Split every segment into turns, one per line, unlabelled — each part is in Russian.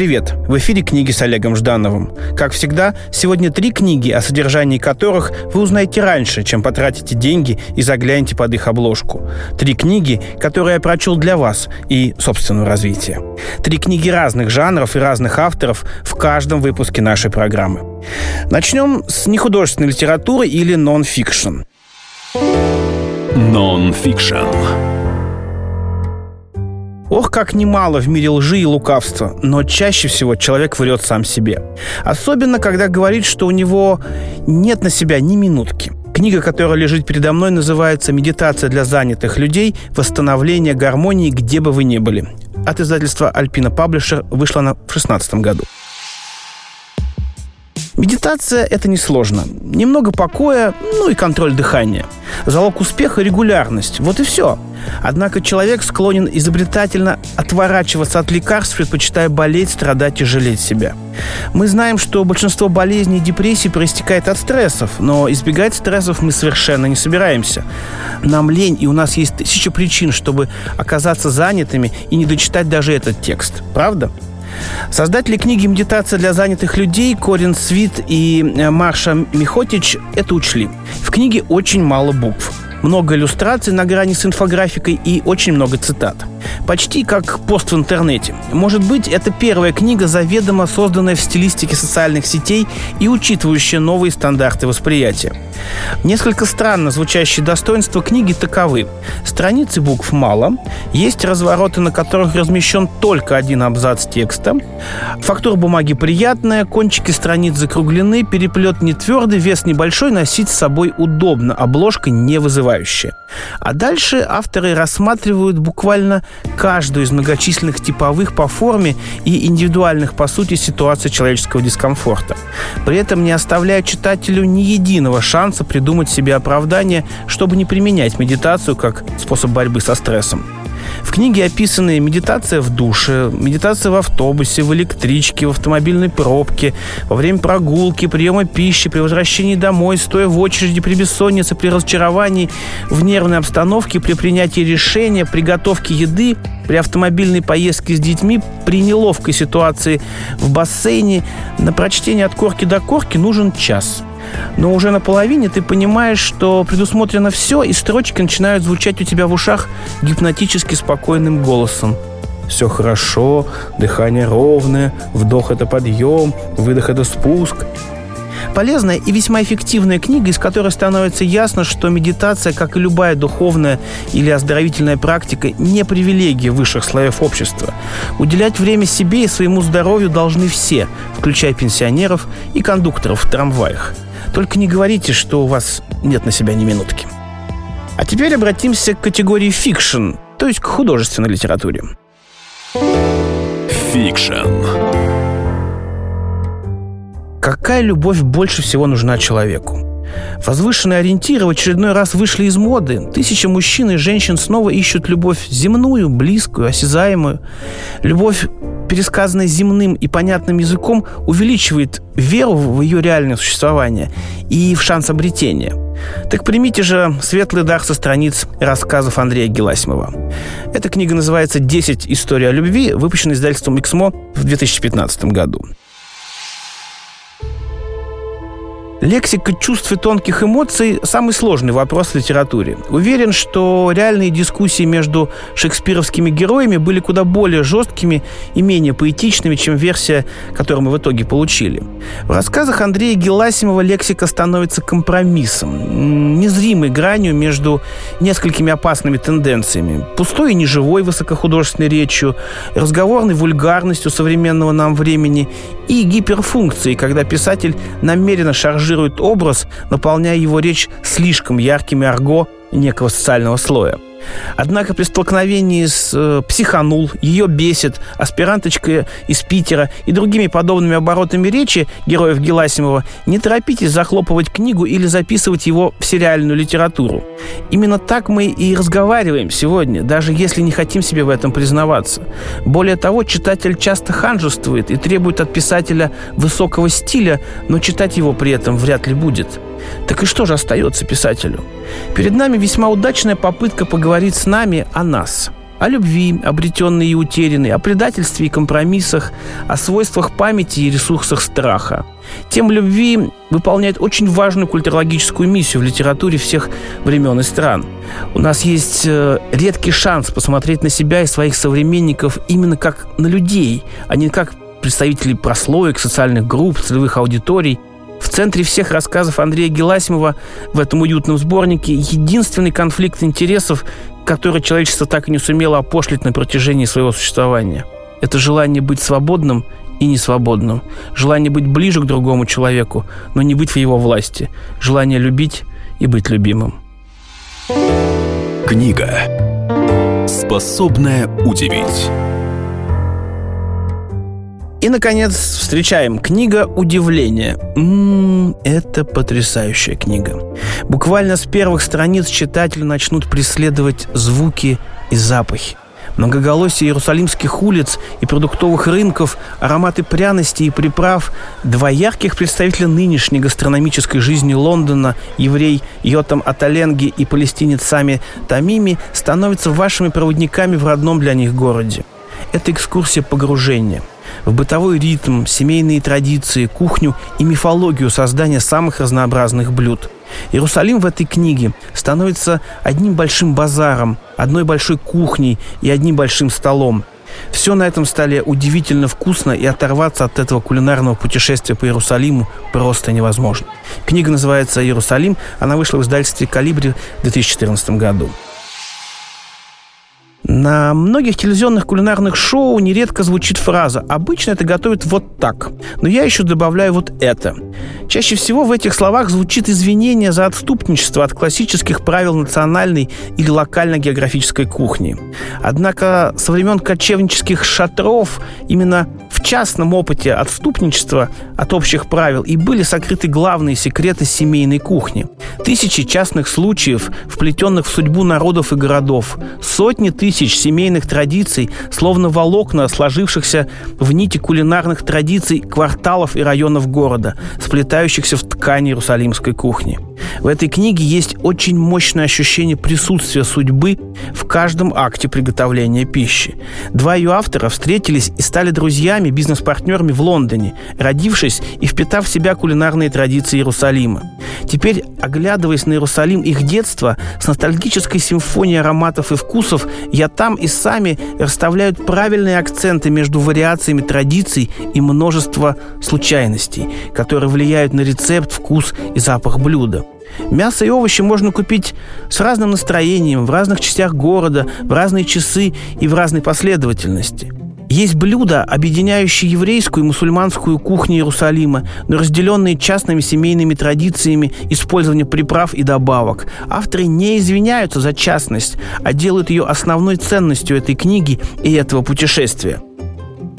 Привет! В эфире книги с Олегом Ждановым. Как всегда, сегодня три книги, о содержании которых вы узнаете раньше, чем потратите деньги и заглянете под их обложку. Три книги, которые я прочел для вас и собственного развития. Три книги разных жанров и разных авторов в каждом выпуске нашей программы. Начнем с нехудожественной литературы или нон-фикшн.
Нон-фикшн.
Ох, как немало в мире лжи и лукавства, но чаще всего человек врет сам себе. Особенно, когда говорит, что у него нет на себя ни минутки. Книга, которая лежит передо мной, называется «Медитация для занятых людей. Восстановление гармонии, где бы вы ни были». От издательства «Альпина Паблишер» вышла она в 2016 году. Медитация – это несложно. Немного покоя, ну и контроль дыхания. Залог успеха – регулярность. Вот и все. Однако человек склонен изобретательно отворачиваться от лекарств, предпочитая болеть, страдать и жалеть себя. Мы знаем, что большинство болезней и депрессий проистекает от стрессов, но избегать стрессов мы совершенно не собираемся. Нам лень, и у нас есть тысяча причин, чтобы оказаться занятыми и не дочитать даже этот текст. Правда? Создатели книги «Медитация для занятых людей» Корин Свит и э, Марша Михотич это учли. В книге очень мало букв много иллюстраций на грани с инфографикой и очень много цитат. Почти как пост в интернете. Может быть, это первая книга, заведомо созданная в стилистике социальных сетей и учитывающая новые стандарты восприятия. Несколько странно звучащие достоинства книги таковы. Страницы букв мало, есть развороты, на которых размещен только один абзац текста, фактура бумаги приятная, кончики страниц закруглены, переплет не твердый, вес небольшой, носить с собой удобно, обложка не вызывающая. А дальше авторы рассматривают буквально каждую из многочисленных типовых по форме и индивидуальных по сути ситуаций человеческого дискомфорта. При этом не оставляя читателю ни единого шанса придумать себе оправдание, чтобы не применять медитацию как способ борьбы со стрессом. В книге описаны медитация в душе, медитация в автобусе, в электричке, в автомобильной пробке, во время прогулки, приема пищи, при возвращении домой, стоя в очереди, при бессоннице, при разочаровании, в нервной обстановке, при принятии решения, при готовке еды, при автомобильной поездке с детьми, при неловкой ситуации в бассейне, на прочтение от корки до корки нужен час – но уже на половине ты понимаешь, что предусмотрено все, и строчки начинают звучать у тебя в ушах гипнотически спокойным голосом. Все хорошо, дыхание ровное, вдох – это подъем, выдох – это спуск. Полезная и весьма эффективная книга, из которой становится ясно, что медитация, как и любая духовная или оздоровительная практика, не привилегия высших слоев общества. Уделять время себе и своему здоровью должны все, включая пенсионеров и кондукторов в трамваях. Только не говорите, что у вас нет на себя ни минутки. А теперь обратимся к категории фикшн, то есть к художественной литературе.
Фикшн.
Какая любовь больше всего нужна человеку? Возвышенные ориентиры в очередной раз вышли из моды. Тысячи мужчин и женщин снова ищут любовь земную, близкую, осязаемую. Любовь пересказанное земным и понятным языком, увеличивает веру в ее реальное существование и в шанс обретения. Так примите же светлый дар со страниц рассказов Андрея Геласимова. Эта книга называется «10 историй о любви», выпущена издательством «Иксмо» в 2015 году. Лексика чувств и тонких эмоций – самый сложный вопрос в литературе. Уверен, что реальные дискуссии между шекспировскими героями были куда более жесткими и менее поэтичными, чем версия, которую мы в итоге получили. В рассказах Андрея Геласимова лексика становится компромиссом, незримой гранью между несколькими опасными тенденциями. Пустой и неживой высокохудожественной речью, разговорной вульгарностью современного нам времени и гиперфункцией, когда писатель намеренно шаржирует ранжирует образ, наполняя его речь слишком яркими арго некого социального слоя. Однако при столкновении с э, «Психанул», «Ее бесит», «Аспиранточка из Питера» и другими подобными оборотами речи героев Геласимова не торопитесь захлопывать книгу или записывать его в сериальную литературу. Именно так мы и разговариваем сегодня, даже если не хотим себе в этом признаваться. Более того, читатель часто ханжествует и требует от писателя высокого стиля, но читать его при этом вряд ли будет. Так и что же остается писателю? Перед нами весьма удачная попытка поговорить с нами о нас – о любви, обретенной и утерянной, о предательстве и компромиссах, о свойствах памяти и ресурсах страха. Тем любви выполняет очень важную культурологическую миссию в литературе всех времен и стран. У нас есть э, редкий шанс посмотреть на себя и своих современников именно как на людей, а не как представителей прослоек, социальных групп, целевых аудиторий – в центре всех рассказов Андрея Геласимова в этом уютном сборнике единственный конфликт интересов, который человечество так и не сумело опошлить на протяжении своего существования. Это желание быть свободным и несвободным. Желание быть ближе к другому человеку, но не быть в его власти. Желание любить и быть любимым.
Книга, способная удивить.
И, наконец, встречаем книга «Удивление». М-м, это потрясающая книга. Буквально с первых страниц читатели начнут преследовать звуки и запахи. Многоголосие иерусалимских улиц и продуктовых рынков, ароматы пряностей и приправ, два ярких представителя нынешней гастрономической жизни Лондона, еврей Йотам Аталенги и палестинец Сами Тамими, становятся вашими проводниками в родном для них городе. Это экскурсия погружения – в бытовой ритм, семейные традиции, кухню и мифологию создания самых разнообразных блюд. Иерусалим в этой книге становится одним большим базаром, одной большой кухней и одним большим столом. Все на этом столе удивительно вкусно, и оторваться от этого кулинарного путешествия по Иерусалиму просто невозможно. Книга называется «Иерусалим», она вышла в издательстве «Калибри» в 2014 году. На многих телевизионных кулинарных шоу нередко звучит фраза «обычно это готовят вот так», но я еще добавляю вот это. Чаще всего в этих словах звучит извинение за отступничество от классических правил национальной или локально-географической кухни. Однако со времен кочевнических шатров именно в частном опыте отступничества от общих правил и были сокрыты главные секреты семейной кухни. Тысячи частных случаев, вплетенных в судьбу народов и городов, сотни тысяч семейных традиций, словно волокна, сложившихся в нити кулинарных традиций кварталов и районов города, сплетающихся в ткани иерусалимской кухни. В этой книге есть очень мощное ощущение присутствия судьбы в каждом акте приготовления пищи. Два ее автора встретились и стали друзьями, бизнес-партнерами в Лондоне, родившись и впитав в себя кулинарные традиции Иерусалима. Теперь, оглядываясь на Иерусалим их детства, с ностальгической симфонией ароматов и вкусов, я там и сами расставляют правильные акценты между вариациями традиций и множество случайностей, которые влияют на рецепт, вкус и запах блюда. Мясо и овощи можно купить с разным настроением, в разных частях города, в разные часы и в разной последовательности. Есть блюда, объединяющие еврейскую и мусульманскую кухню Иерусалима, но разделенные частными семейными традициями использования приправ и добавок. Авторы не извиняются за частность, а делают ее основной ценностью этой книги и этого путешествия –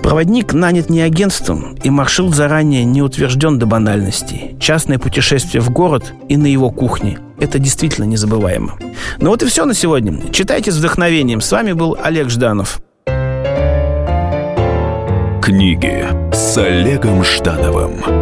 Проводник нанят не агентством, и маршрут заранее не утвержден до банальности. Частное путешествие в город и на его кухне – это действительно незабываемо. Ну вот и все на сегодня. Читайте с вдохновением. С вами был Олег Жданов.
Книги с Олегом Ждановым.